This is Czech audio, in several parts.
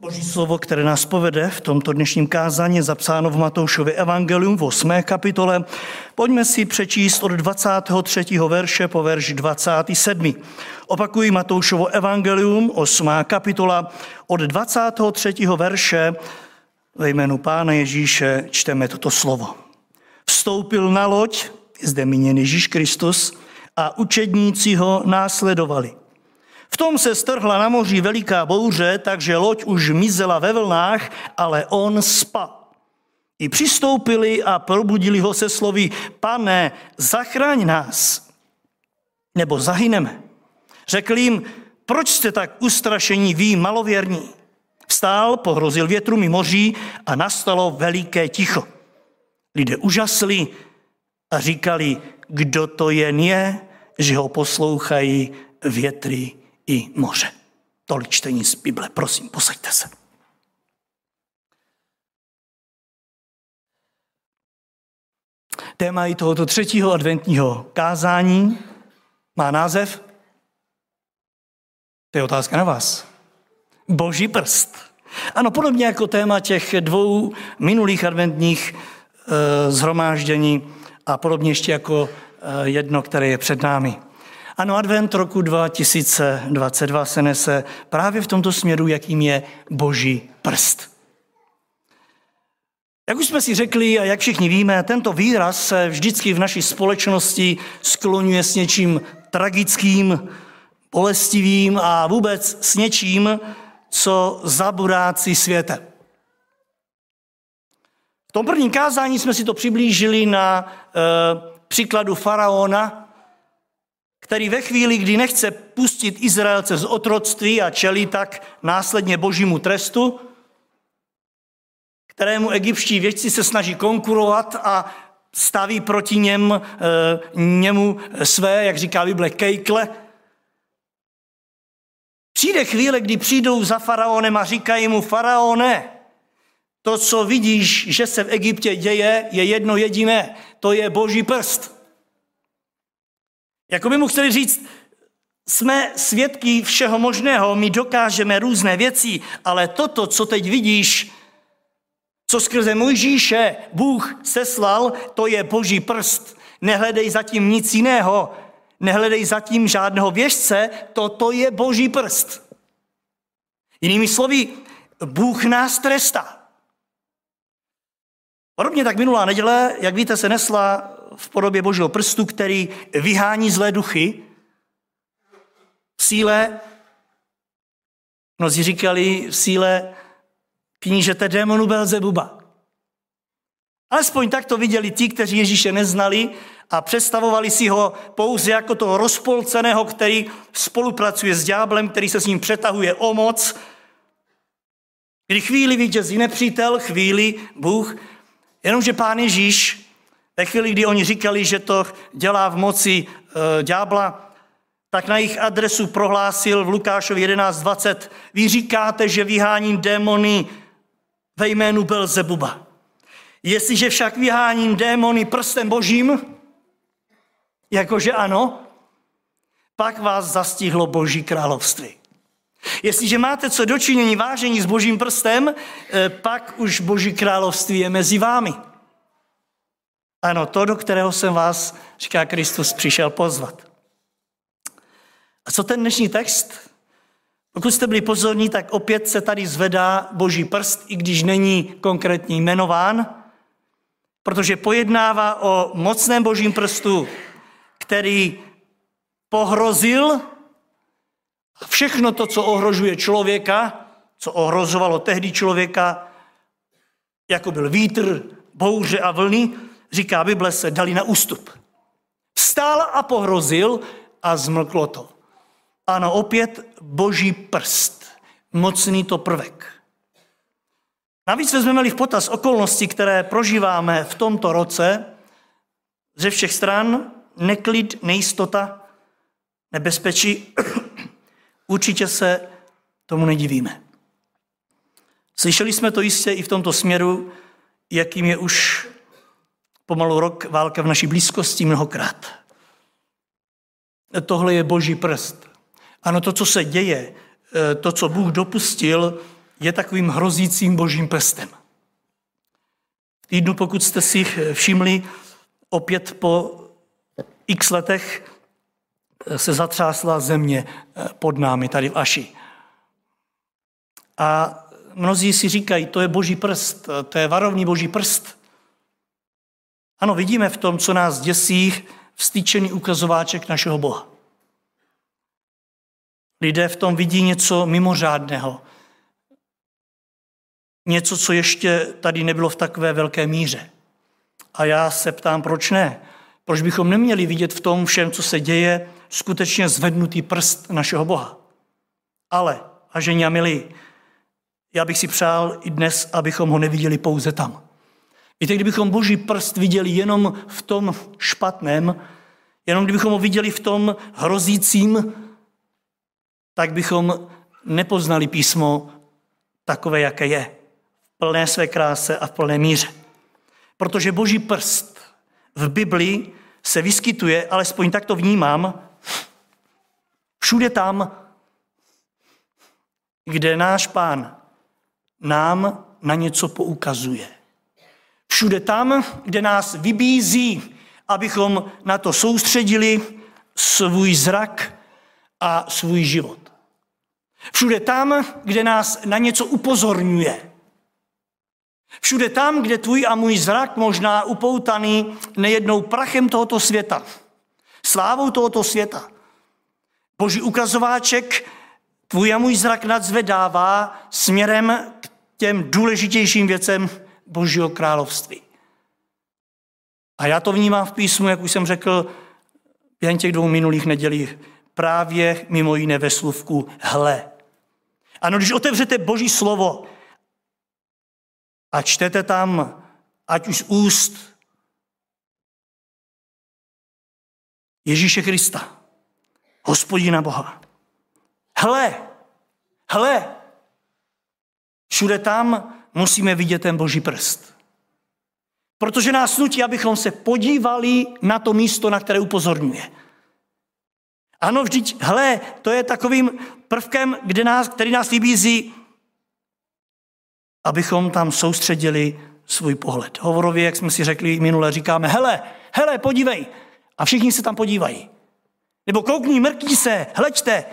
Boží slovo, které nás povede v tomto dnešním kázání, je zapsáno v Matoušově evangelium v 8. kapitole. Pojďme si přečíst od 23. verše po verš 27. Opakuji Matoušovo evangelium, 8. kapitola, od 23. verše ve jménu Pána Ježíše čteme toto slovo. Vstoupil na loď, zde míněn Ježíš Kristus, a učedníci ho následovali. V tom se strhla na moři veliká bouře, takže loď už mizela ve vlnách, ale on spal. I přistoupili a probudili ho se slovy, pane, zachraň nás, nebo zahyneme. Řekl jim, proč jste tak ustrašení vy, malověrní? Vstál, pohrozil větru i moří a nastalo veliké ticho. Lidé užasli a říkali, kdo to jen je, že ho poslouchají větry i moře. Tolik čtení z Bible. Prosím, posaďte se. Téma i tohoto třetího adventního kázání má název, to je otázka na vás, Boží prst. Ano, podobně jako téma těch dvou minulých adventních e, zhromáždění a podobně ještě jako e, jedno, které je před námi. Ano, advent roku 2022 se nese právě v tomto směru, jakým je boží prst. Jak už jsme si řekli a jak všichni víme, tento výraz se vždycky v naší společnosti skloňuje s něčím tragickým, bolestivým a vůbec s něčím, co zaburácí světe. V tom prvním kázání jsme si to přiblížili na e, příkladu faraona, který ve chvíli, kdy nechce pustit Izraelce z otroctví a čelí tak následně božímu trestu, kterému egyptští vědci se snaží konkurovat a staví proti něm, e, němu své, jak říká Bible, kejkle. Přijde chvíle, kdy přijdou za faraonem a říkají mu, faraone, to, co vidíš, že se v Egyptě děje, je jedno jediné, to je boží prst. Jako by mu chtěli říct, jsme svědky všeho možného, my dokážeme různé věci, ale toto, co teď vidíš, co skrze Mojžíše Bůh seslal, to je boží prst. Nehledej zatím nic jiného, nehledej zatím žádného věžce, toto je boží prst. Jinými slovy, Bůh nás trestá. Podobně tak minulá neděle, jak víte, se nesla v podobě božího prstu, který vyhání zlé duchy v síle, mnozí říkali v síle knížete démonu Belzebuba. Alespoň tak to viděli ti, kteří Ježíše neznali a představovali si ho pouze jako toho rozpolceného, který spolupracuje s ďáblem, který se s ním přetahuje o moc, kdy chvíli vítězí nepřítel, chvíli Bůh, jenomže Pán Ježíš ve chvíli, kdy oni říkali, že to dělá v moci e, ďábla, tak na jejich adresu prohlásil v Lukášovi 11.20, vy říkáte, že vyháním démony ve jménu Belzebuba. Jestliže však vyháním démony prstem božím, jakože ano, pak vás zastihlo boží království. Jestliže máte co dočinění vážení s božím prstem, e, pak už boží království je mezi vámi. Ano, to, do kterého jsem vás, říká Kristus, přišel pozvat. A co ten dnešní text? Pokud jste byli pozorní, tak opět se tady zvedá boží prst, i když není konkrétně jmenován, protože pojednává o mocném božím prstu, který pohrozil všechno to, co ohrožuje člověka, co ohrožovalo tehdy člověka, jako byl vítr, bouře a vlny, říká Bible, se dali na ústup. Stál a pohrozil a zmlklo to. Ano, opět boží prst, mocný to prvek. Navíc vezmeme-li v potaz okolnosti, které prožíváme v tomto roce, ze všech stran, neklid, nejistota, nebezpečí, určitě se tomu nedivíme. Slyšeli jsme to jistě i v tomto směru, jakým je už pomalu rok válka v naší blízkosti mnohokrát. Tohle je boží prst. Ano, to, co se děje, eh, to, co Bůh dopustil, je takovým hrozícím božím prstem. V týdnu, pokud jste si všimli, opět po x letech se zatřásla země pod námi tady v Aši. A mnozí si říkají, to je boží prst, to je varovný boží prst. Ano, vidíme v tom, co nás děsí, vstýčený ukazováček našeho Boha. Lidé v tom vidí něco mimořádného. Něco, co ještě tady nebylo v takové velké míře. A já se ptám, proč ne? Proč bychom neměli vidět v tom všem, co se děje, skutečně zvednutý prst našeho Boha? Ale, a žení a milí, já bych si přál i dnes, abychom ho neviděli pouze tam. Víte, kdybychom boží prst viděli jenom v tom špatném, jenom kdybychom ho viděli v tom hrozícím, tak bychom nepoznali písmo takové, jaké je. V plné své kráse a v plné míře. Protože boží prst v Biblii se vyskytuje, alespoň tak to vnímám, všude tam, kde náš pán nám na něco poukazuje. Všude tam, kde nás vybízí, abychom na to soustředili svůj zrak a svůj život. Všude tam, kde nás na něco upozorňuje. Všude tam, kde tvůj a můj zrak možná upoutaný nejednou prachem tohoto světa, slávou tohoto světa. Boží ukazováček tvůj a můj zrak nadzvedává směrem k těm důležitějším věcem Božího království. A já to vnímám v písmu, jak už jsem řekl, během těch dvou minulých nedělí, právě mimo jiné ve sluvku hle. Ano, když otevřete Boží slovo a čtete tam, ať už z úst Ježíše Krista, hospodina Boha. Hle, hle, všude tam musíme vidět ten Boží prst. Protože nás nutí, abychom se podívali na to místo, na které upozorňuje. Ano, vždyť, hele, to je takovým prvkem, kde nás, který nás vybízí, abychom tam soustředili svůj pohled. Hovorově, jak jsme si řekli minule, říkáme, hele, hele, podívej. A všichni se tam podívají. Nebo koukni, mrkni se, hleďte.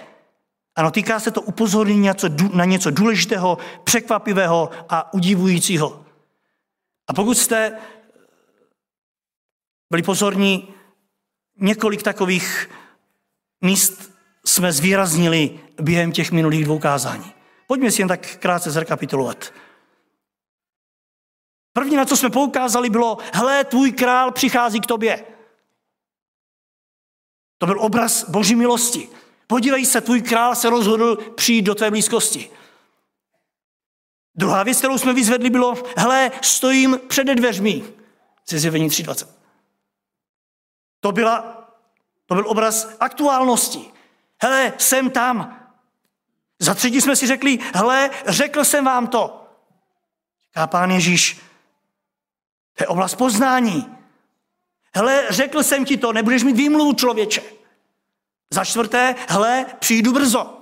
Ano, týká se to upozornění na něco důležitého, překvapivého a udivujícího. A pokud jste byli pozorní, několik takových míst jsme zvýraznili během těch minulých dvou kázání. Pojďme si jen tak krátce zrekapitulovat. První, na co jsme poukázali, bylo, hele, tvůj král přichází k tobě. To byl obraz boží milosti. Podívej se, tvůj král se rozhodl přijít do tvé blízkosti. Druhá věc, kterou jsme vyzvedli, bylo, hele, stojím před dveřmi. Ze zjevení 3.20. To, byla, to byl obraz aktuálnosti. Hele, jsem tam. Za třetí jsme si řekli, hele, řekl jsem vám to. Říká pán Ježíš, to je oblast poznání. Hele, řekl jsem ti to, nebudeš mít výmluvu člověče. Za čtvrté, hele, přijdu brzo.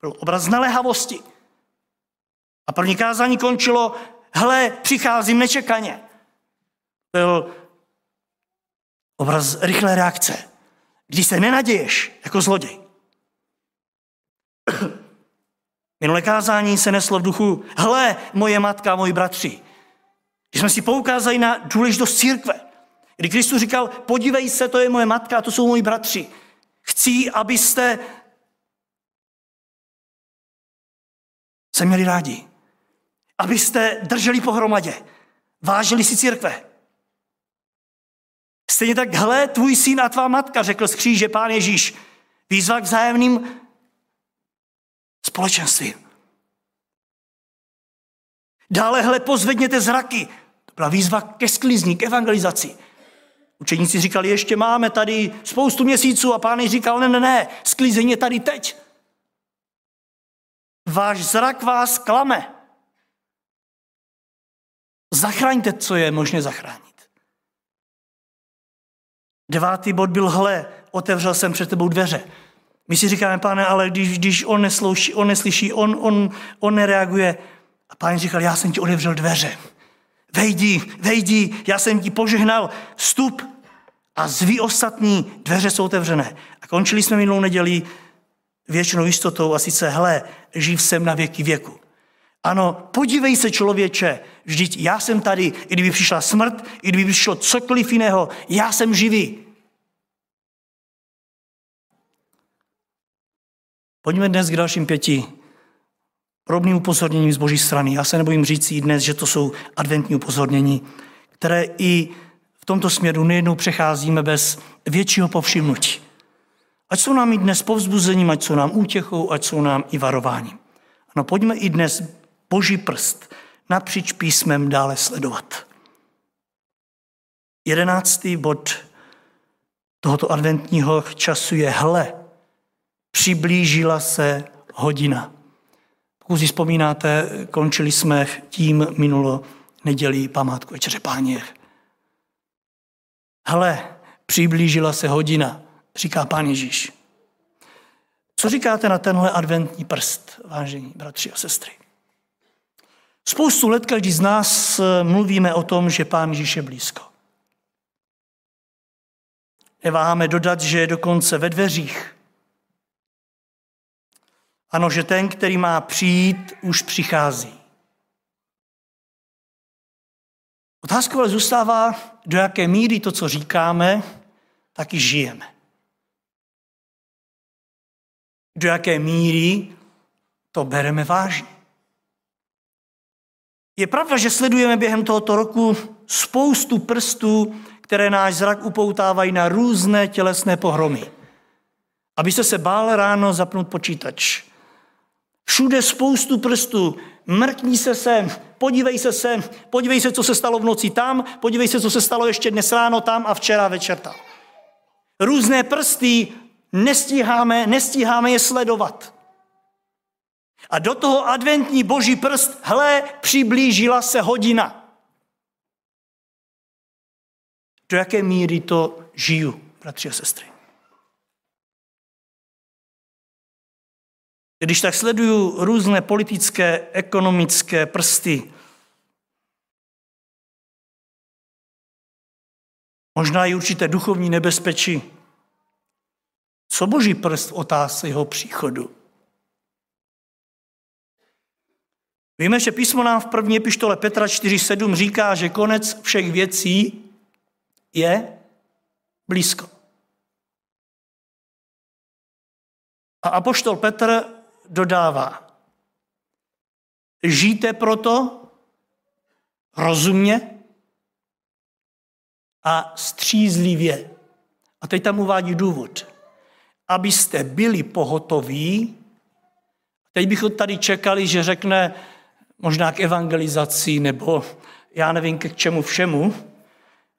Byl obraz naléhavosti. A první kázání končilo, hele, přicházím nečekaně. Byl obraz rychlé reakce, když se nenaděješ jako zloděj. Minulé kázání se neslo v duchu, hele, moje matka, moji bratři. Když jsme si poukázali na důležitost církve, kdy Kristus říkal, podívej se, to je moje matka, to jsou moji bratři. Chci, abyste se měli rádi. Abyste drželi pohromadě. Vážili si církve. Stejně tak, hle, tvůj syn a tvá matka, řekl z kříže pán Ježíš. Výzva k vzájemným společenství. Dále, hle, pozvedněte zraky. To byla výzva ke sklizní, k evangelizaci. Učeníci říkali, ještě máme tady spoustu měsíců a pán říkal, ne, ne, ne, sklízení je tady teď. Váš zrak vás klame. Zachraňte, co je možné zachránit. Devátý bod byl, hle, otevřel jsem před tebou dveře. My si říkáme, pane, ale když, když on, neslouší, on neslyší, on, on, on nereaguje. A pán říkal, já jsem ti otevřel dveře. Vejdi, vejdi, já jsem ti požehnal, vstup. A zví ostatní dveře jsou otevřené. A končili jsme minulou neděli věčnou jistotou a sice, hele, živ jsem na věky věku. Ano, podívej se člověče, vždyť já jsem tady, i kdyby přišla smrt, i kdyby přišlo cokoliv jiného, já jsem živý. Pojďme dnes k dalším pěti rovným upozorněním z boží strany. Já se nebojím říct i dnes, že to jsou adventní upozornění, které i v tomto směru nejednou přecházíme bez většího povšimnutí. Ať jsou nám i dnes povzbuzením, ať jsou nám útěchou, ať jsou nám i varováním. No pojďme i dnes boží prst napříč písmem dále sledovat. Jedenáctý bod tohoto adventního času je hle, přiblížila se hodina. Pokud si vzpomínáte, končili jsme tím minulo nedělí památku večeře páněch. Hle, přiblížila se hodina, říká pán Ježíš. Co říkáte na tenhle adventní prst, vážení bratři a sestry? Spoustu let každý z nás eh, mluvíme o tom, že Pán Ježíš je blízko. Neváháme dodat, že je dokonce ve dveřích. Ano, že ten, který má přijít, už přichází. Otázka ale zůstává, do jaké míry to, co říkáme, taky žijeme. Do jaké míry to bereme vážně. Je pravda, že sledujeme během tohoto roku spoustu prstů, které náš zrak upoutávají na různé tělesné pohromy. Abyste se bál ráno zapnout počítač. Všude spoustu prstů. Mrkni se sem, podívej se sem, podívej se, co se stalo v noci tam, podívej se, co se stalo ještě dnes ráno tam a včera večer tam. Různé prsty nestíháme, nestíháme je sledovat. A do toho adventní boží prst, hle, přiblížila se hodina. Do jaké míry to žiju, bratři a sestry? Když tak sleduju různé politické, ekonomické prsty, možná i určité duchovní nebezpečí, co boží prst otázce jeho příchodu? Víme, že písmo nám v první epištole Petra 4.7 říká, že konec všech věcí je blízko. A apoštol Petr dodává, žijte proto rozumně a střízlivě. A teď tam uvádí důvod. Abyste byli pohotoví, teď bychom tady čekali, že řekne, možná k evangelizaci nebo já nevím k čemu všemu,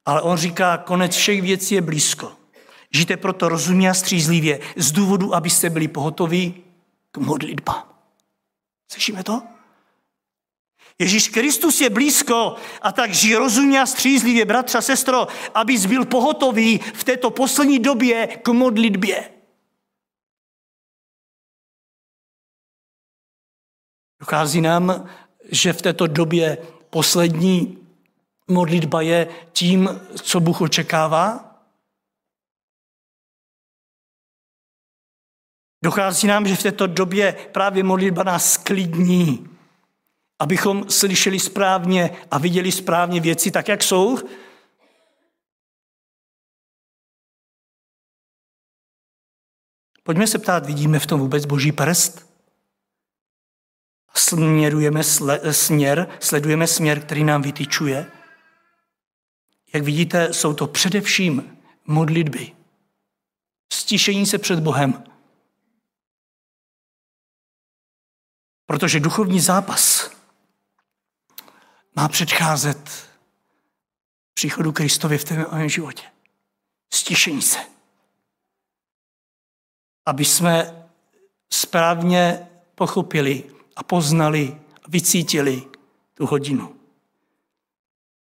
ale on říká, konec všech věcí je blízko. Žijte proto rozumně a střízlivě, z důvodu, abyste byli pohotoví k modlitbám. Slyšíme to? Ježíš Kristus je blízko a tak žij rozumně a střízlivě, bratře a sestro, abys byl pohotový v této poslední době k modlitbě. Dochází nám že v této době poslední modlitba je tím, co Bůh očekává? Dochází nám, že v této době právě modlitba nás sklidní, abychom slyšeli správně a viděli správně věci tak, jak jsou. Pojďme se ptát, vidíme v tom vůbec boží prst? směrujeme směr, sledujeme směr, který nám vytyčuje. Jak vidíte, jsou to především modlitby. Stišení se před Bohem. Protože duchovní zápas má předcházet příchodu Kristovi v tvém životě. Stišení se. Aby jsme správně pochopili, a poznali a vycítili tu hodinu.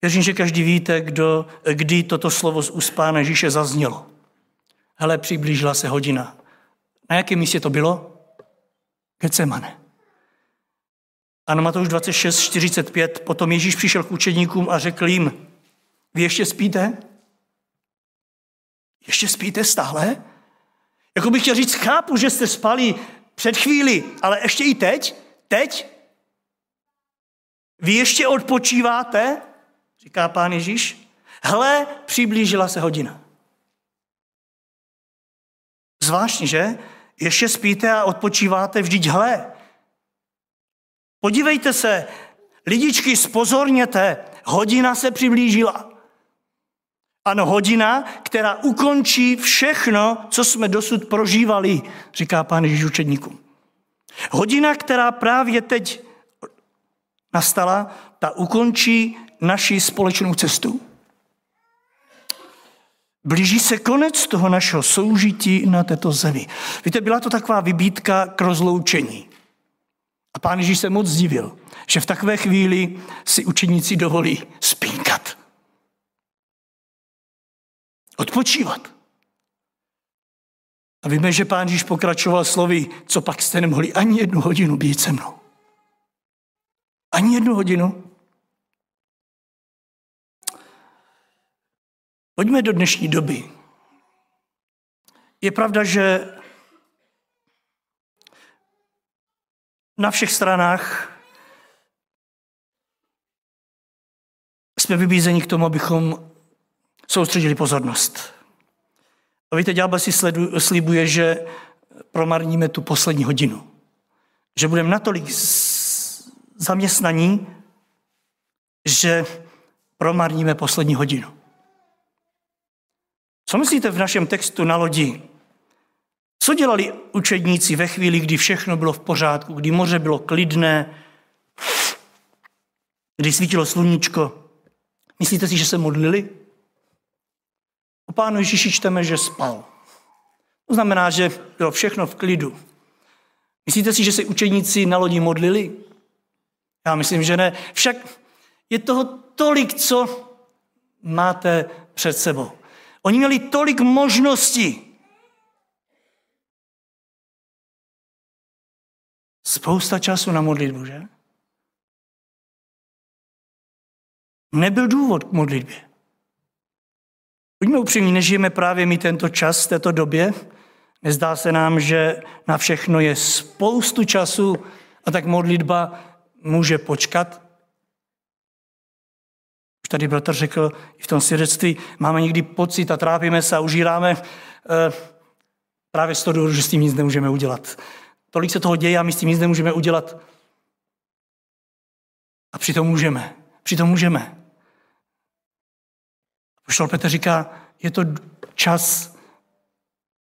Věřím, že každý víte, kdo, kdy toto slovo z úst Pána Ježíše zaznělo. Hele, přiblížila se hodina. Na jakém místě to bylo? Getsemane. A na Matouš 26, 45, potom Ježíš přišel k učeníkům a řekl jim, vy ještě spíte? Ještě spíte stále? Jako bych chtěl říct, chápu, že jste spali před chvíli, ale ještě i teď? Teď? Vy ještě odpočíváte? Říká pán Ježíš. Hle, přiblížila se hodina. Zvláštní, že? Ještě spíte a odpočíváte vždyť hle. Podívejte se, lidičky, spozorněte, hodina se přiblížila. Ano, hodina, která ukončí všechno, co jsme dosud prožívali, říká pán Ježíš učedníkům. Hodina, která právě teď nastala, ta ukončí naši společnou cestu. Blíží se konec toho našeho soužití na této zemi. Víte, byla to taková vybítka k rozloučení. A pán Ježíš se moc zdivil, že v takové chvíli si učeníci dovolí spínkat. Odpočívat. A víme, že pán Ježíš pokračoval slovy, co pak jste nemohli ani jednu hodinu být se mnou. Ani jednu hodinu. Pojďme do dnešní doby. Je pravda, že na všech stranách jsme vybízeni k tomu, abychom soustředili pozornost. A víte, ďábel si sledu, slibuje, že promarníme tu poslední hodinu. Že budeme natolik zaměstnaní, že promarníme poslední hodinu. Co myslíte v našem textu na lodi? Co dělali učedníci ve chvíli, kdy všechno bylo v pořádku, kdy moře bylo klidné, kdy svítilo sluníčko? Myslíte si, že se modlili? O pánu Ježíši čteme, že spal. To znamená, že bylo všechno v klidu. Myslíte si, že se učedníci na lodi modlili? Já myslím, že ne. Však je toho tolik, co máte před sebou. Oni měli tolik možností. Spousta času na modlitbu, že? Nebyl důvod k modlitbě. Buďme upřímní, nežijeme právě my tento čas, této době. Nezdá se nám, že na všechno je spoustu času a tak modlitba může počkat. Už tady bratr řekl, i v tom svědectví máme někdy pocit a trápíme se a užíráme eh, právě z toho, že s tím nic nemůžeme udělat. Tolik se toho děje a my s tím nic nemůžeme udělat. A přitom můžeme. Přitom můžeme. Poštol Petr říká, je to čas,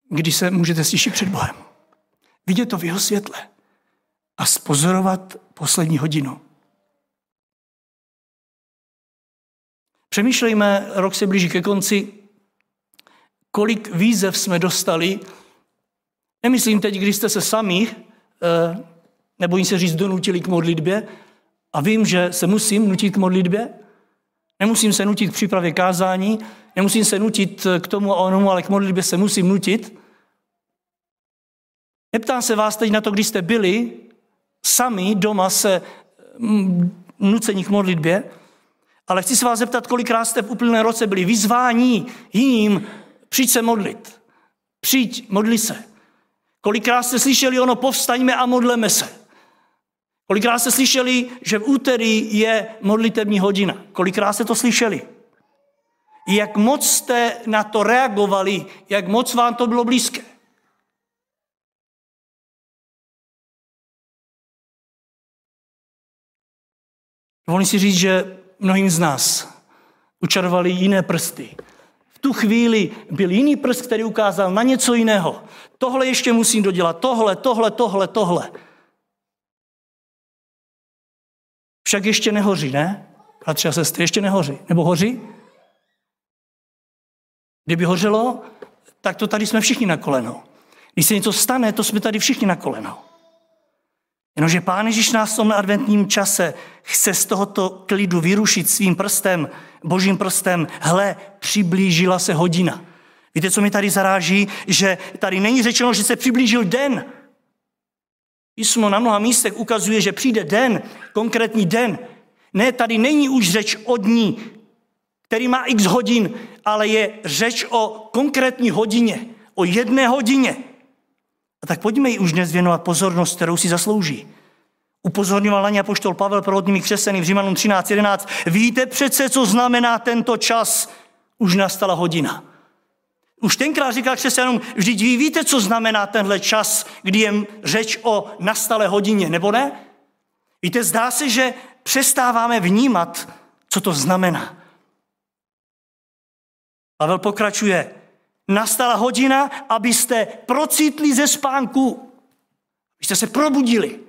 kdy se můžete slyšet před Bohem. Vidět to v jeho světle a spozorovat poslední hodinu. Přemýšlejme, rok se blíží ke konci, kolik výzev jsme dostali. Nemyslím teď, když jste se sami, eh, nebo se říct, donutili k modlitbě, a vím, že se musím nutit k modlitbě, Nemusím se nutit k přípravě kázání, nemusím se nutit k tomu a onomu, ale k modlitbě se musím nutit. Neptám se vás teď na to, když jste byli sami doma se mm, nucení k modlitbě, ale chci se vás zeptat, kolikrát jste v úplném roce byli vyzváni jiným, přijď se modlit. Přijď, modli se. Kolikrát jste slyšeli ono, povstaňme a modleme se. Kolikrát jste slyšeli, že v úterý je modlitební hodina? Kolikrát jste to slyšeli? Jak moc jste na to reagovali, jak moc vám to bylo blízké? Dovolím si říct, že mnohým z nás učarovali jiné prsty. V tu chvíli byl jiný prst, který ukázal na něco jiného. Tohle ještě musím dodělat, tohle, tohle, tohle, tohle. Však ještě nehoří, ne? Bratři a sestry, ještě nehoří. Nebo hoří? Kdyby hořelo, tak to tady jsme všichni na koleno. Když se něco stane, to jsme tady všichni na koleno. Jenomže Pán Ježíš nás v tom adventním čase chce z tohoto klidu vyrušit svým prstem, božím prstem. Hle, přiblížila se hodina. Víte, co mi tady zaráží? Že tady není řečeno, že se přiblížil den. Písmo na mnoha místech ukazuje, že přijde den, konkrétní den. Ne, tady není už řeč o dní, který má x hodin, ale je řeč o konkrétní hodině, o jedné hodině. A tak pojďme jí už dnes věnovat pozornost, kterou si zaslouží. Upozorňoval na ně apoštol Pavel prvotními křesení v Římanům 13.11. Víte přece, co znamená tento čas? Už nastala hodina. Už tenkrát říkal křesťanům, vždyť vy víte, co znamená tenhle čas, kdy je řeč o nastalé hodině, nebo ne? Víte, zdá se, že přestáváme vnímat, co to znamená. Pavel pokračuje. Nastala hodina, abyste procitli ze spánku. Abyste se probudili.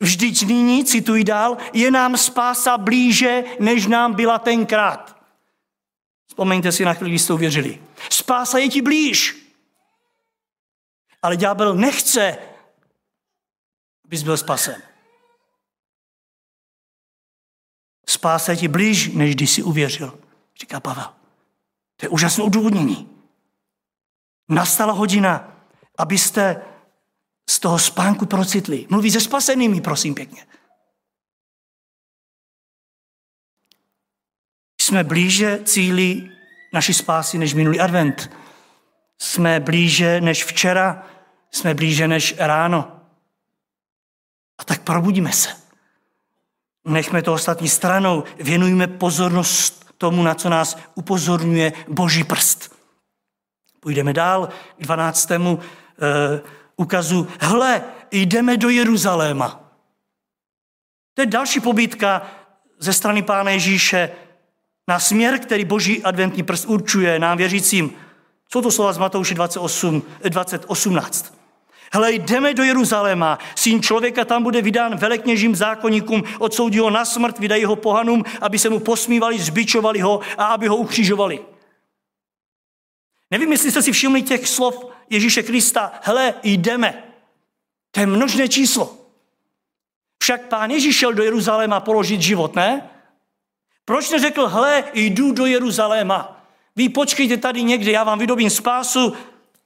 Vždyť nyní, cituji dál, je nám spása blíže, než nám byla tenkrát. Vzpomeňte si na chvíli, kdy jste uvěřili. Spása je ti blíž. Ale ďábel nechce, abys byl spasen. Spása je ti blíž, než když jsi uvěřil, říká Pavel. To je úžasné odůvodnění. Nastala hodina, abyste z toho spánku procitli. Mluví se spasenými, prosím pěkně. Jsme blíže cíli naší spásy než minulý advent. Jsme blíže než včera, jsme blíže než ráno. A tak probudíme se. Nechme to ostatní stranou, věnujme pozornost tomu, na co nás upozorňuje Boží prst. Půjdeme dál k 12. Uh, eh, ukazu, hle, jdeme do Jeruzaléma. To je další pobídka ze strany Pána Ježíše na směr, který boží adventní prst určuje nám věřícím. Jsou to slova z Matouše 28, 2018. Hele, jdeme do Jeruzaléma, syn člověka tam bude vydán velekněžím zákonníkům, odsoudí ho na smrt, vydají ho pohanům, aby se mu posmívali, zbičovali ho a aby ho ukřižovali. Nevím, jestli jste si všimli těch slov Ježíše Krista, hele, jdeme. To je množné číslo. Však pán Ježíš šel do Jeruzaléma položit život, ne? Proč neřekl, hele, jdu do Jeruzaléma. Vy počkejte tady někde, já vám vydobím spásu,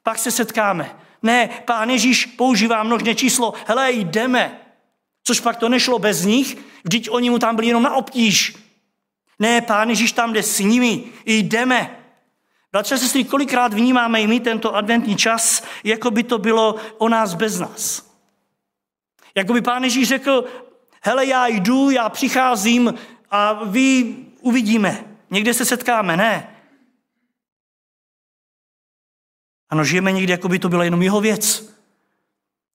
pak se setkáme. Ne, pán Ježíš používá množné číslo, hele, jdeme. Což pak to nešlo bez nich, vždyť oni mu tam byli jenom na obtíž. Ne, pán Ježíš tam jde s nimi, jdeme. Bratře, sestry, kolikrát vnímáme i my tento adventní čas, jako by to bylo o nás bez nás. Jako by pán Ježíš řekl, hele, já jdu, já přicházím, a vy uvidíme. Někde se setkáme, ne? Ano, žijeme někdy, jako by to byla jenom jeho věc.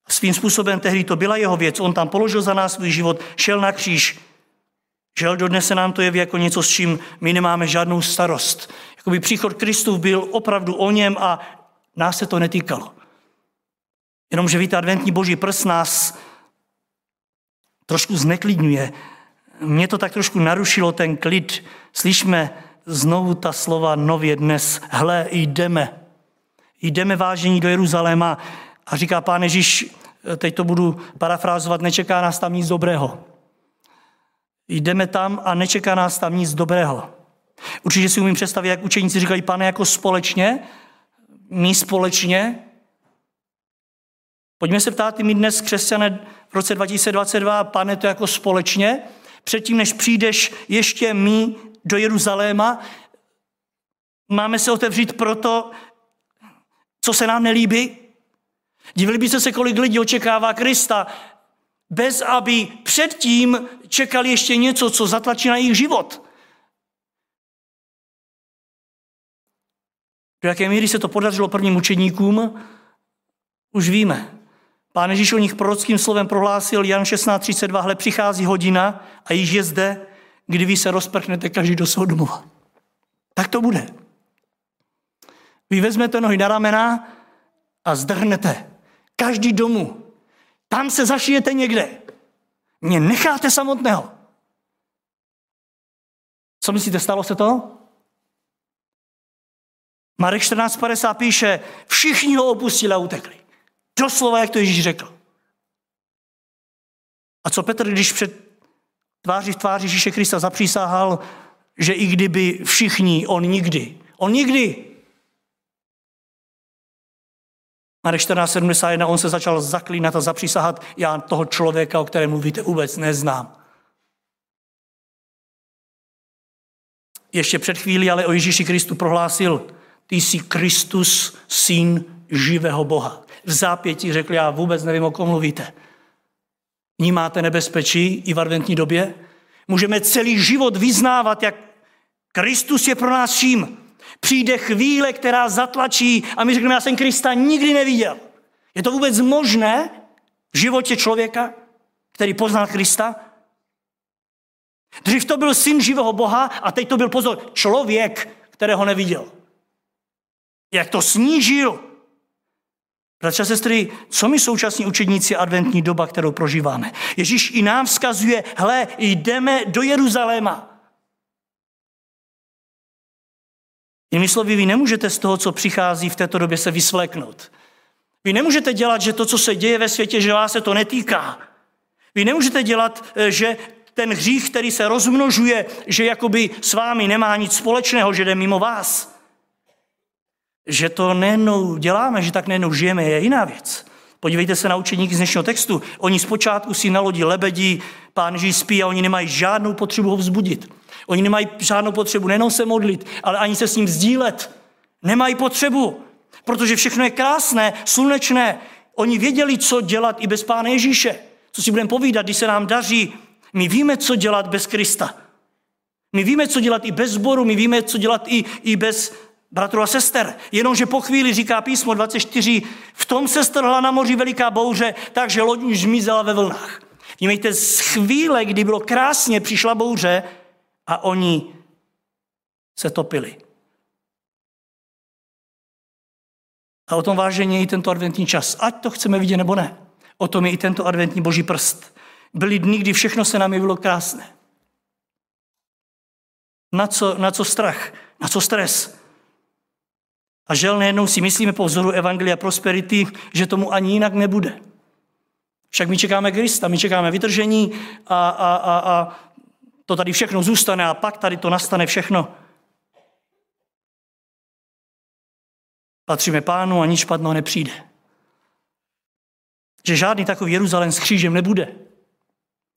Svým způsobem tehdy to byla jeho věc. On tam položil za nás svůj život, šel na kříž. Žel dodnes se nám to jeví jako něco, s čím my nemáme žádnou starost. Jakoby příchod Kristův byl opravdu o něm a nás se to netýkalo. Jenomže víte, adventní boží prst nás trošku zneklidňuje, mě to tak trošku narušilo ten klid. Slyšme znovu ta slova nově dnes. Hle, jdeme. Jdeme vážení do Jeruzaléma. A říká pán Ježíš, teď to budu parafrázovat, nečeká nás tam nic dobrého. Jdeme tam a nečeká nás tam nic dobrého. Určitě si umím představit, jak učeníci říkají, pane, jako společně, my společně. Pojďme se ptát my dnes, křesťané, v roce 2022, pane, to jako společně předtím, než přijdeš ještě my do Jeruzaléma, máme se otevřít proto, co se nám nelíbí? Divili byste se, kolik lidí očekává Krista, bez aby předtím čekali ještě něco, co zatlačí na jejich život. Do jaké míry se to podařilo prvním učeníkům, už víme. Pán Ježíš o nich prorockým slovem prohlásil Jan 16.32, hle přichází hodina a již je zde, kdy vy se rozprchnete každý do svého domova. Tak to bude. Vy vezmete nohy na ramena a zdrhnete. Každý domů. Tam se zašijete někde. Mě necháte samotného. Co myslíte, stalo se to? Marek 14.50 píše, všichni ho opustili a utekli. Doslova, jak to Ježíš řekl. A co Petr, když před tváří v tváři Ježíše Krista zapřísahal, že i kdyby všichni, on nikdy, On nikdy. Marek 1471, on se začal zaklínat a zapřísahat, já toho člověka, o kterém mluvíte, vůbec neznám. Ještě před chvílí ale o Ježíši Kristu prohlásil, ty jsi Kristus, syn živého Boha. V zápětí řekl, já vůbec nevím, o kom mluvíte. Vnímáte nebezpečí i v adventní době? Můžeme celý život vyznávat, jak Kristus je pro nás vším. Přijde chvíle, která zatlačí a my řekneme, já jsem Krista nikdy neviděl. Je to vůbec možné v životě člověka, který poznal Krista? Dřív to byl syn živého Boha a teď to byl pozor, člověk, kterého neviděl. Jak to snížil. Bratře a sestry, co my současní učedníci adventní doba, kterou prožíváme? Ježíš i nám vzkazuje, hle, jdeme do Jeruzaléma. Jinými slovy, vy nemůžete z toho, co přichází v této době, se vysvleknout. Vy nemůžete dělat, že to, co se děje ve světě, že vás se to netýká. Vy nemůžete dělat, eh, že ten hřích, který se rozmnožuje, že jakoby s vámi nemá nic společného, že jde mimo vás. Že to nejednou děláme, že tak nejednou žijeme, je jiná věc. Podívejte se na učeníky z dnešního textu. Oni zpočátku si na lodi lebedí, pán Ježíš spí a oni nemají žádnou potřebu ho vzbudit. Oni nemají žádnou potřebu nejenom se modlit, ale ani se s ním sdílet. Nemají potřebu, protože všechno je krásné, slunečné. Oni věděli, co dělat i bez Pána Ježíše. Co si budeme povídat, když se nám daří. My víme, co dělat bez Krista. My víme, co dělat i bez sboru, my víme, co dělat i, i bez bratru a sester. Jenomže po chvíli říká písmo 24, v tom se strhla na moři veliká bouře, takže loď už zmizela ve vlnách. Vnímejte, z chvíle, kdy bylo krásně, přišla bouře, a oni se topili. A o tom vážení je i tento adventní čas. Ať to chceme vidět nebo ne. O tom je i tento adventní boží prst. Byly dny, kdy všechno se nám bylo krásné. Na co, na co strach? Na co stres? A žel nejednou si myslíme po vzoru Evangelia Prosperity, že tomu ani jinak nebude. Však my čekáme Krista, my čekáme vytržení a, a, a, a to tady všechno zůstane a pak tady to nastane všechno. Patříme pánu a nic špatného nepřijde. Že žádný takový Jeruzalém s křížem nebude.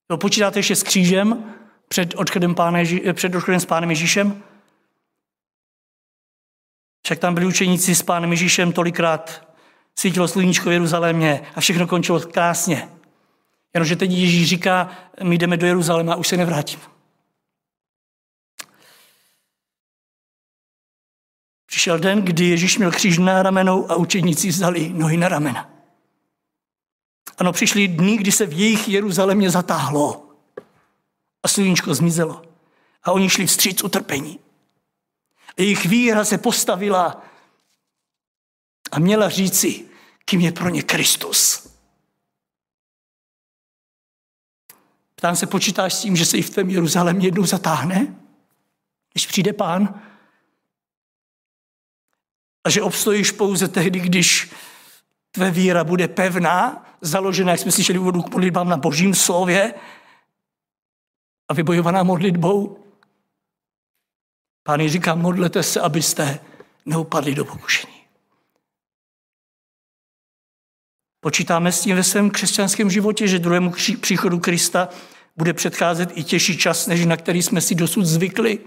To počítáte ještě s křížem před odchodem, páne, před odchodem s pánem Ježíšem? Však tam byli učeníci s pánem Ježíšem tolikrát, svítilo sluníčko v Jeruzalémě a všechno končilo krásně. Jenomže teď Ježíš říká, my jdeme do Jeruzaléma a už se nevrátím. Přišel den, kdy Ježíš měl kříž na ramenou a učeníci vzali nohy na ramena. Ano, přišly dny, kdy se v jejich Jeruzalémě zatáhlo a sluníčko zmizelo. A oni šli vstříc utrpení. Jejich víra se postavila a měla říci, kým je pro ně Kristus. Ptám se, počítáš s tím, že se i v tvém Jeruzalémě jednou zatáhne, když přijde pán? A že obstojíš pouze tehdy, když tvé víra bude pevná, založená, jak jsme slyšeli úvodu k modlitbám na božím slově a vybojovaná modlitbou. Pán říká, modlete se, abyste neupadli do pokušení. Počítáme s tím ve svém křesťanském životě, že druhému příchodu Krista bude předcházet i těžší čas, než na který jsme si dosud zvykli.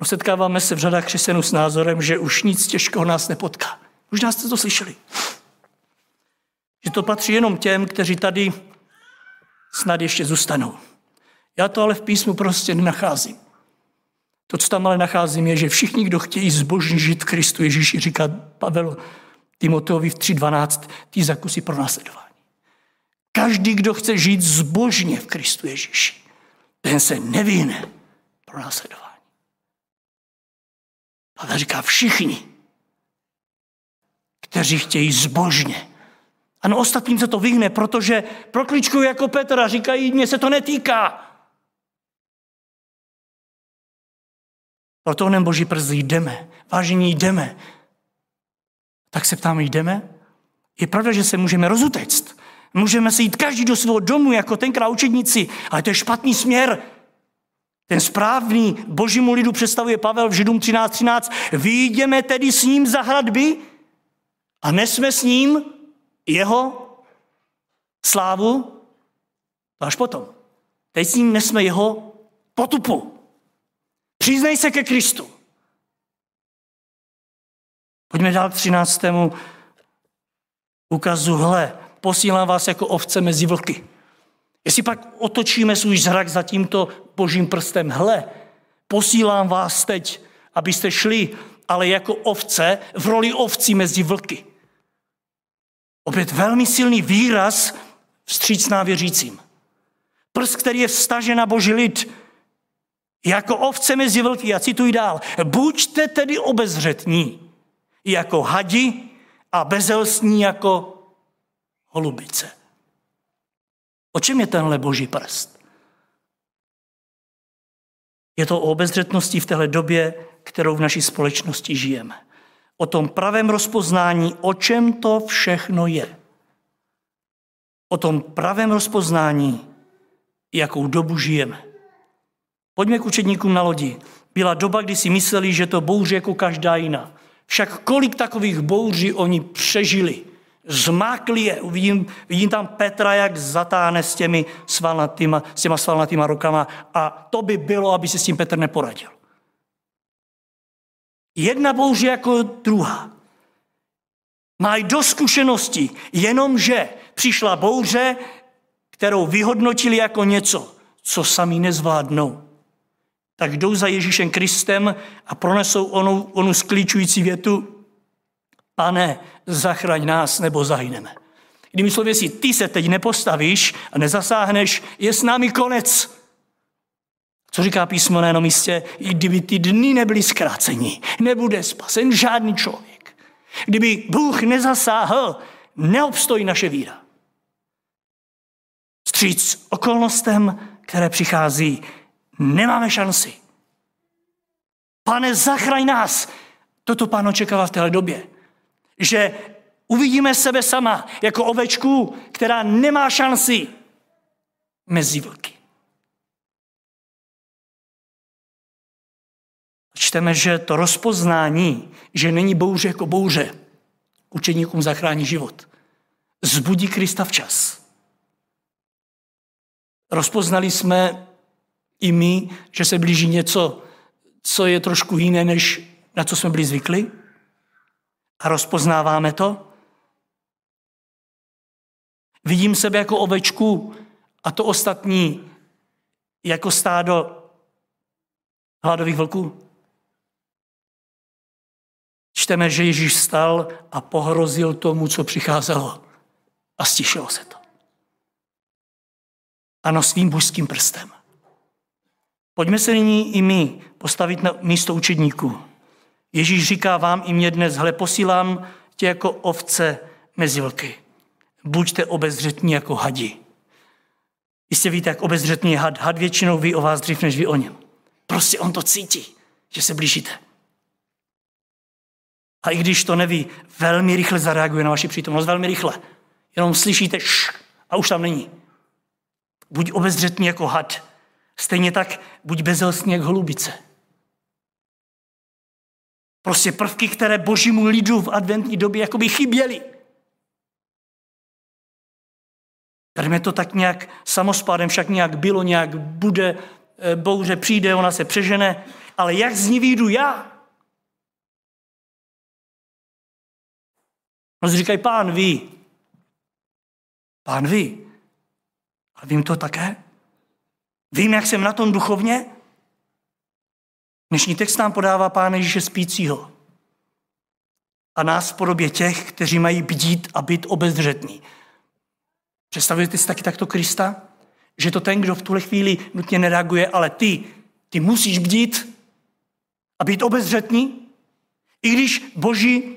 No, setkáváme se v řadách křesťanů s názorem, že už nic těžkého nás nepotká. Možná jste to slyšeli. Že to patří jenom těm, kteří tady snad ještě zůstanou. Já to ale v písmu prostě nenacházím. To, co tam ale nacházím, je, že všichni, kdo chtějí zbožně žít Kristu Ježíši, říká Pavel Timoteovi v 3.12, ty zakusí pro následování. Každý, kdo chce žít zbožně v Kristu Ježíši, ten se nevyhne pro následování. Pavel říká všichni, kteří chtějí zbožně. Ano, ostatním se to vyhne, protože prokličkují jako Petr a říkají, mně se to netýká. Proto onem boží prsty jdeme. Vážení jdeme. Tak se ptáme, jdeme? Je pravda, že se můžeme rozutéct. Můžeme se jít každý do svého domu, jako tenkrát učedníci, ale to je špatný směr. Ten správný božímu lidu představuje Pavel v Židům 13.13. 13. Vyjdeme tedy s ním za hradby a nesme s ním jeho slávu, až potom. Teď s ním nesme jeho potupu. Přiznej se ke Kristu. Pojďme dál k 13. ukazu. Hle, posílám vás jako ovce mezi vlky. Jestli pak otočíme svůj zrak za tímto božím prstem, hle, posílám vás teď, abyste šli, ale jako ovce, v roli ovcí mezi vlky. Opět velmi silný výraz vstřícná věřícím. Prst, který je vstažen na boží lid, jako ovce mezi vlky. Já cituji dál. Buďte tedy obezřetní, jako hadi a bezelstní jako holubice. O čem je tenhle boží prst? Je to o obezřetnosti v téhle době, kterou v naší společnosti žijeme. O tom pravém rozpoznání, o čem to všechno je. O tom pravém rozpoznání, jakou dobu žijeme. Pojďme k učedníkům na lodi. Byla doba, kdy si mysleli, že to bouře jako každá jiná. Však kolik takových bouří oni přežili. Zmákli je. Vidím, vidím tam Petra, jak zatáhne s, těmi svalnatýma, s těma svalnatýma rukama a to by bylo, aby se s tím Petr neporadil. Jedna bouře jako druhá. Mají do zkušenosti, jenomže přišla bouře, kterou vyhodnotili jako něco, co sami nezvládnou. Tak jdou za Ježíšem Kristem a pronesou onu, onu sklíčující větu, pane, zachraň nás, nebo zahyneme. Kdyby slově, jestli ty se teď nepostavíš a nezasáhneš, je s námi konec. Co říká písmo na jednom místě? I kdyby ty dny nebyly zkráceni, nebude spasen žádný člověk. Kdyby Bůh nezasáhl, neobstojí naše víra. Stříc okolnostem, které přichází, nemáme šanci. Pane, zachraň nás. Toto pán očekává v téhle době že uvidíme sebe sama jako ovečku, která nemá šanci mezi vlky. Čteme, že to rozpoznání, že není bouře jako bouře, učeníkům zachrání život. Zbudí Krista včas. Rozpoznali jsme i my, že se blíží něco, co je trošku jiné, než na co jsme byli zvyklí? A rozpoznáváme to? Vidím sebe jako ovečku a to ostatní jako stádo hladových vlků. Čteme, že Ježíš stal a pohrozil tomu, co přicházelo. A stišilo se to. Ano, svým božským prstem. Pojďme se nyní i my postavit na místo učedníků. Ježíš říká vám i mě dnes, hle, posílám tě jako ovce mezi vlky. Buďte obezřetní jako hadi. Jistě víte, jak obezřetný je had. Had většinou ví o vás dřív, než vy o něm. Prostě on to cítí, že se blížíte. A i když to neví, velmi rychle zareaguje na vaši přítomnost, velmi rychle. Jenom slyšíte š a už tam není. Buď obezřetný jako had. Stejně tak buď bezelstný jak holubice. Prostě prvky, které božímu lidu v adventní době jakoby chyběly. Berme to tak nějak samospádem, však nějak bylo, nějak bude, e, bouře přijde, ona se přežene, ale jak z ní výjdu já? No říkají, pán ví. Pán ví. A vím to také? Vím, jak jsem na tom duchovně? Dnešní text nám podává Pána Ježíše spícího a nás v podobě těch, kteří mají bdít a být obezřetní. Představujete si taky takto Krista? Že to ten, kdo v tuhle chvíli nutně nereaguje, ale ty, ty musíš bdít a být obezřetný? I když boží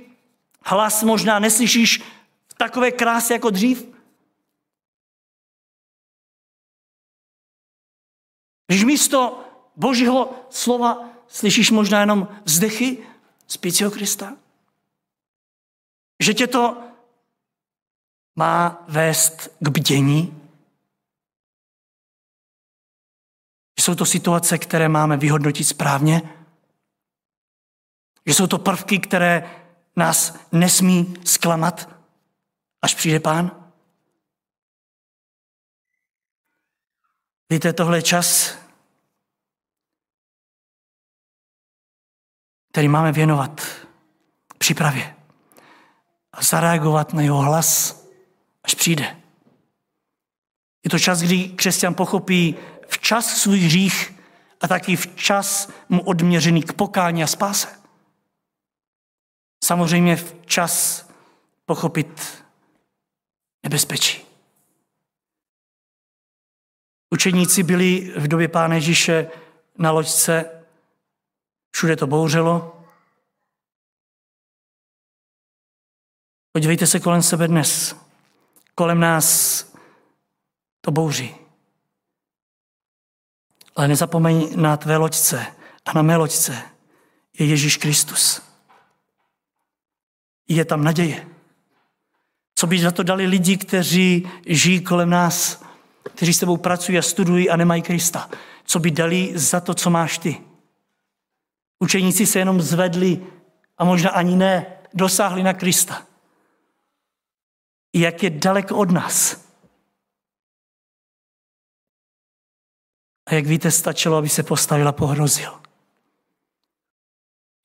hlas možná neslyšíš v takové kráse jako dřív? Když místo božího slova slyšíš možná jenom vzdechy spícího Krista? Že tě to má vést k bdění? Že jsou to situace, které máme vyhodnotit správně, že jsou to prvky, které nás nesmí zklamat, až přijde pán. Víte, tohle je čas, který máme věnovat přípravě a zareagovat na jeho hlas, až přijde. Je to čas, kdy křesťan pochopí včas svůj hřích a taky včas mu odměřený k pokání a spáse. Samozřejmě včas pochopit nebezpečí. Učeníci byli v době Pána Ježíše na loďce, všude to bouřelo. Podívejte se kolem sebe dnes. Kolem nás to bouří. Ale nezapomeň na tvé loďce a na mé loďce je Ježíš Kristus. Je tam naděje. Co by za to dali lidi, kteří žijí kolem nás, kteří s tebou pracují a studují a nemají Krista? Co by dali za to, co máš ty? Učeníci se jenom zvedli a možná ani ne, dosáhli na Krista. Jak je daleko od nás. A jak víte, stačilo, aby se postavil a pohrozil.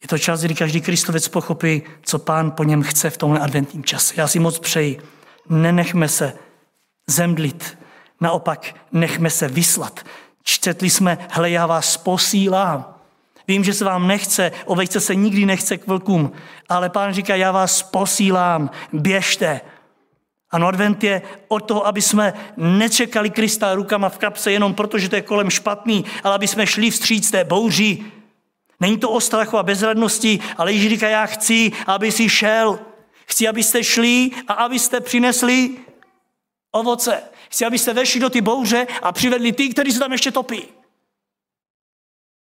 Je to čas, kdy každý kristovec pochopí, co pán po něm chce v tomhle adventním čase. Já si moc přeji, nenechme se zemdlit, naopak nechme se vyslat. Čtetli jsme, hle, já vás posílám. Vím, že se vám nechce, ovejce se nikdy nechce k vlkům, ale pán říká, já vás posílám, běžte. Ano, advent je o to, aby jsme nečekali Krista rukama v kapse jenom proto, že to je kolem špatný, ale aby jsme šli vstříc té bouři. Není to o strachu a bezradnosti, ale Ježíš říká, já chci, aby si šel. Chci, abyste šli a abyste přinesli ovoce. Chci, abyste vešli do ty bouře a přivedli ty, kteří se tam ještě topí.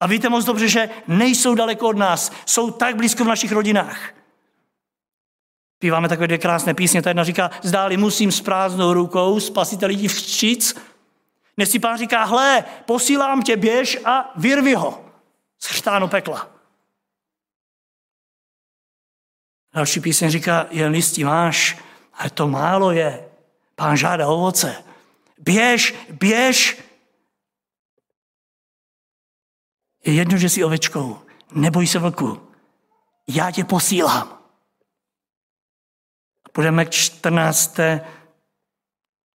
A víte moc dobře, že nejsou daleko od nás, jsou tak blízko v našich rodinách. Píváme takové dvě krásné písně. Ta jedna říká, zdáli musím s prázdnou rukou spasit lidi vstříc. Dnes si pán říká, hle, posílám tě, běž a vyrvi ho z chřtánu pekla. Další píseň říká, jen listí máš, ale to málo je. Pán žádá ovoce. Běž, běž. Je jedno, že jsi ovečkou. Neboj se vlku. Já tě posílám. Půjdeme k 14.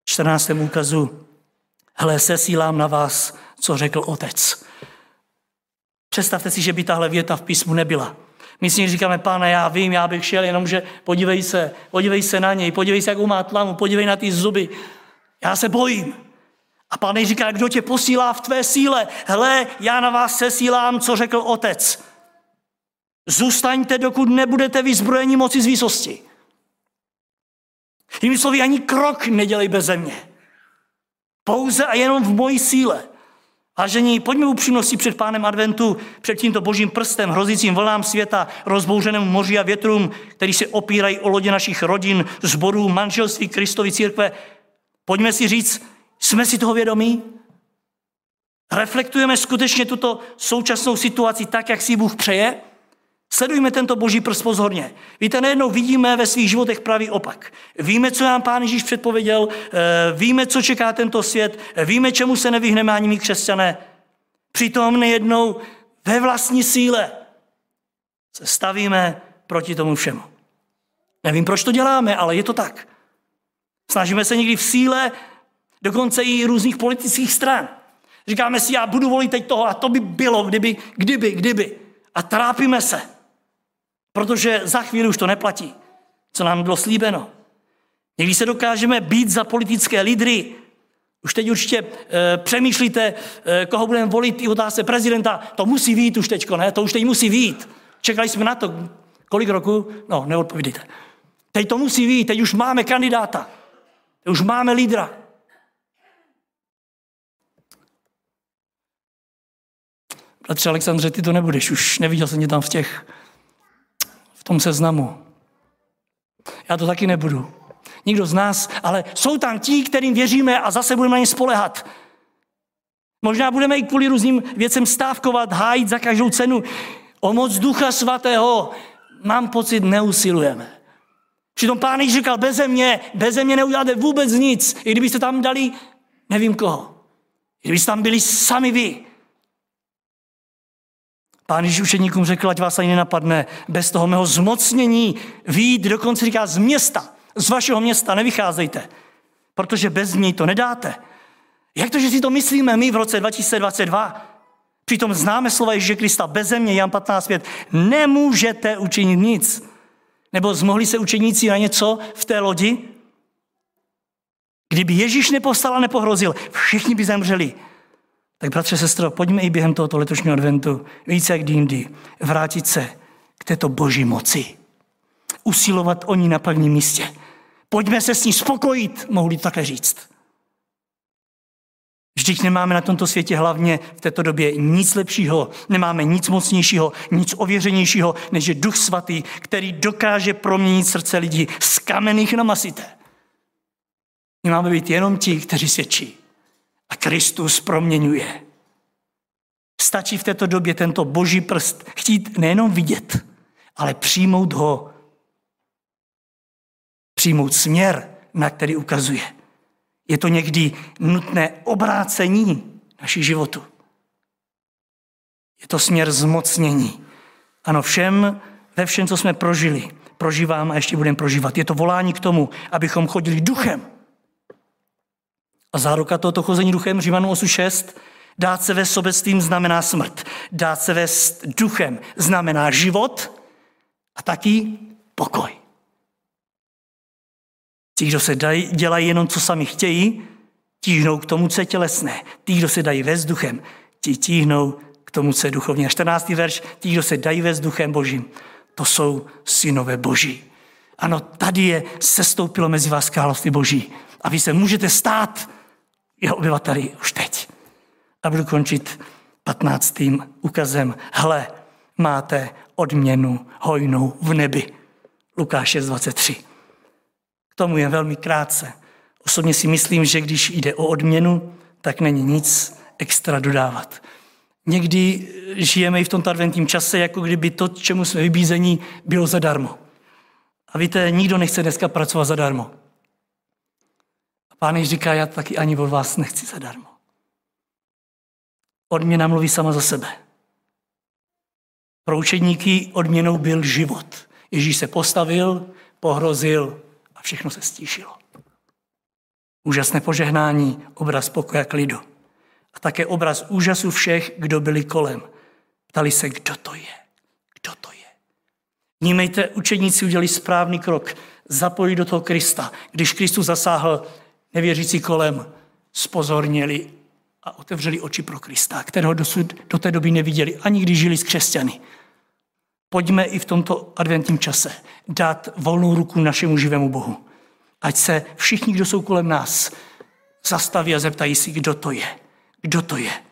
14. úkazu. Hele, sesílám na vás, co řekl otec. Představte si, že by tahle věta v písmu nebyla. My si říkáme, páne, já vím, já bych šel, jenomže podívej se, podívej se na něj, podívej se, jakou má tlamu, podívej na ty zuby. Já se bojím. A pán říká, kdo tě posílá v tvé síle? Hele, já na vás sesílám, co řekl otec. Zůstaňte, dokud nebudete vyzbrojeni moci z výsosti. Jinými slovy, ani krok nedělej bez země. Pouze a jenom v mojí síle. Vážení, pojďme upřímnosti před pánem adventu, před tímto božím prstem, hrozícím vlnám světa, rozbouřenému moři a větrům, který se opírají o lodě našich rodin, zborů, manželství, Kristovi církve. Pojďme si říct, jsme si toho vědomí? Reflektujeme skutečně tuto současnou situaci tak, jak si Bůh přeje? Sledujme tento boží prst pozorně. Víte, najednou vidíme ve svých životech pravý opak. Víme, co nám pán Ježíš předpověděl, eh, víme, co čeká tento svět, víme, čemu se nevyhneme ani my křesťané. Přitom nejednou ve vlastní síle se stavíme proti tomu všemu. Nevím, proč to děláme, ale je to tak. Snažíme se někdy v síle dokonce i různých politických stran. Říkáme si, já budu volit teď toho a to by bylo, kdyby, kdyby, kdyby. A trápíme se. Protože za chvíli už to neplatí, co nám bylo slíbeno. Někdy se dokážeme být za politické lídry. Už teď určitě e, přemýšlíte, e, koho budeme volit i otázce prezidenta. To musí vít už teď, ne? To už teď musí vít. Čekali jsme na to. Kolik roku? No, neodpovídejte. Teď to musí vít, teď už máme kandidáta. Už máme lídra. Bratře Alexandře, ty to nebudeš, už neviděl jsem tě tam v těch v tom seznamu. Já to taky nebudu. Nikdo z nás, ale jsou tam ti, kterým věříme a zase budeme na ně spolehat. Možná budeme i kvůli různým věcem stávkovat, hájit za každou cenu. O moc ducha svatého, mám pocit, neusilujeme. Přitom pán Ježíš říkal, beze mě, beze mě neuděláte vůbec nic. I kdybyste tam dali, nevím koho. I kdybyste tam byli sami vy. Pán Ježíš učeníkům řekl, ať vás ani nenapadne bez toho mého zmocnění výjít, dokonce říká z města, z vašeho města, nevycházejte, protože bez něj to nedáte. Jak to, že si to myslíme my v roce 2022? Přitom známe slova Ježíše Krista, bez země, Jan 15.5, nemůžete učinit nic. Nebo zmohli se učeníci na něco v té lodi? Kdyby Ježíš nepostal a nepohrozil, všichni by zemřeli. Tak bratře, sestro, pojďme i během tohoto letošního adventu více jak jindy vrátit se k této boží moci. Usilovat o ní na prvním místě. Pojďme se s ní spokojit, mohli to takhle říct. Vždyť nemáme na tomto světě hlavně v této době nic lepšího, nemáme nic mocnějšího, nic ověřenějšího, než je Duch Svatý, který dokáže proměnit srdce lidí z kamenných na masité. My máme být jenom ti, kteří svědčí. A Kristus proměňuje. Stačí v této době tento boží prst chtít nejenom vidět, ale přijmout ho. Přijmout směr, na který ukazuje. Je to někdy nutné obrácení naší životu. Je to směr zmocnění. Ano, všem, ve všem, co jsme prožili, prožívám a ještě budeme prožívat. Je to volání k tomu, abychom chodili duchem. A záruka tohoto chození duchem, Římanů 8.6, dát se ve sobectvím znamená smrt. Dát se ve duchem znamená život a taky pokoj. Ti, kdo se dají, dělají jenom, co sami chtějí, tíhnou k tomu, co je tělesné. Ti, kdo se dají ve vzduchem, ti tíhnou k tomu, co je duchovně. A 14. verš, ti, kdo se dají ve vzduchem božím, to jsou synové boží. Ano, tady je sestoupilo mezi vás království boží. A vy se můžete stát jeho obyvateli už teď. A budu končit 15. ukazem. Hle, máte odměnu hojnou v nebi. Lukáš 6.23. K tomu je velmi krátce. Osobně si myslím, že když jde o odměnu, tak není nic extra dodávat. Někdy žijeme i v tomto adventním čase, jako kdyby to, čemu jsme vybízení, bylo zadarmo. A víte, nikdo nechce dneska pracovat zadarmo. A pán Ježíš říká, já taky ani od vás nechci zadarmo. Odměna mluví sama za sebe. Pro učedníky odměnou byl život. Ježíš se postavil, pohrozil, všechno se stíšilo. Úžasné požehnání, obraz pokoje klidu. A také obraz úžasu všech, kdo byli kolem. Ptali se, kdo to je. Kdo to je. Vnímejte, učedníci udělali správný krok. Zapojili do toho Krista. Když Kristus zasáhl nevěřící kolem, spozorněli a otevřeli oči pro Krista, kterého dosud do té doby neviděli, ani když žili s křesťany. Pojďme i v tomto adventním čase dát volnou ruku našemu živému Bohu. Ať se všichni, kdo jsou kolem nás, zastaví a zeptají si, kdo to je. Kdo to je.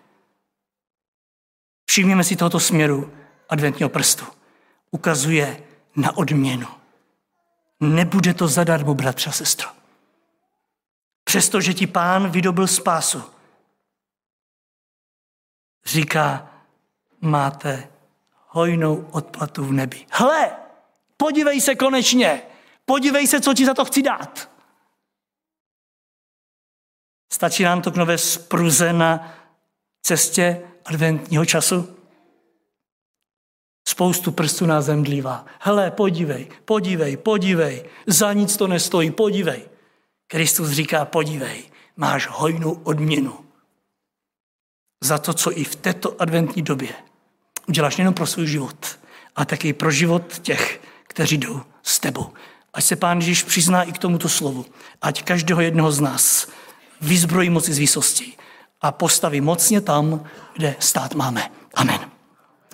Všimněme si tohoto směru adventního prstu. Ukazuje na odměnu. Nebude to zadarmo, bratře a sestro. Přestože ti pán vydobil spásu, říká, máte hojnou odplatu v nebi. Hle, podívej se konečně, podívej se, co ti za to chci dát. Stačí nám to k nové spruze na cestě adventního času? Spoustu prstů na zemdlívá. Hele, podívej, podívej, podívej, za nic to nestojí, podívej. Kristus říká, podívej, máš hojnou odměnu za to, co i v této adventní době uděláš nejen pro svůj život, ale taky pro život těch, kteří jdou s tebou. Ať se Pán Ježíš přizná i k tomuto slovu. Ať každého jednoho z nás vyzbrojí moci z výsosti a postaví mocně tam, kde stát máme. Amen.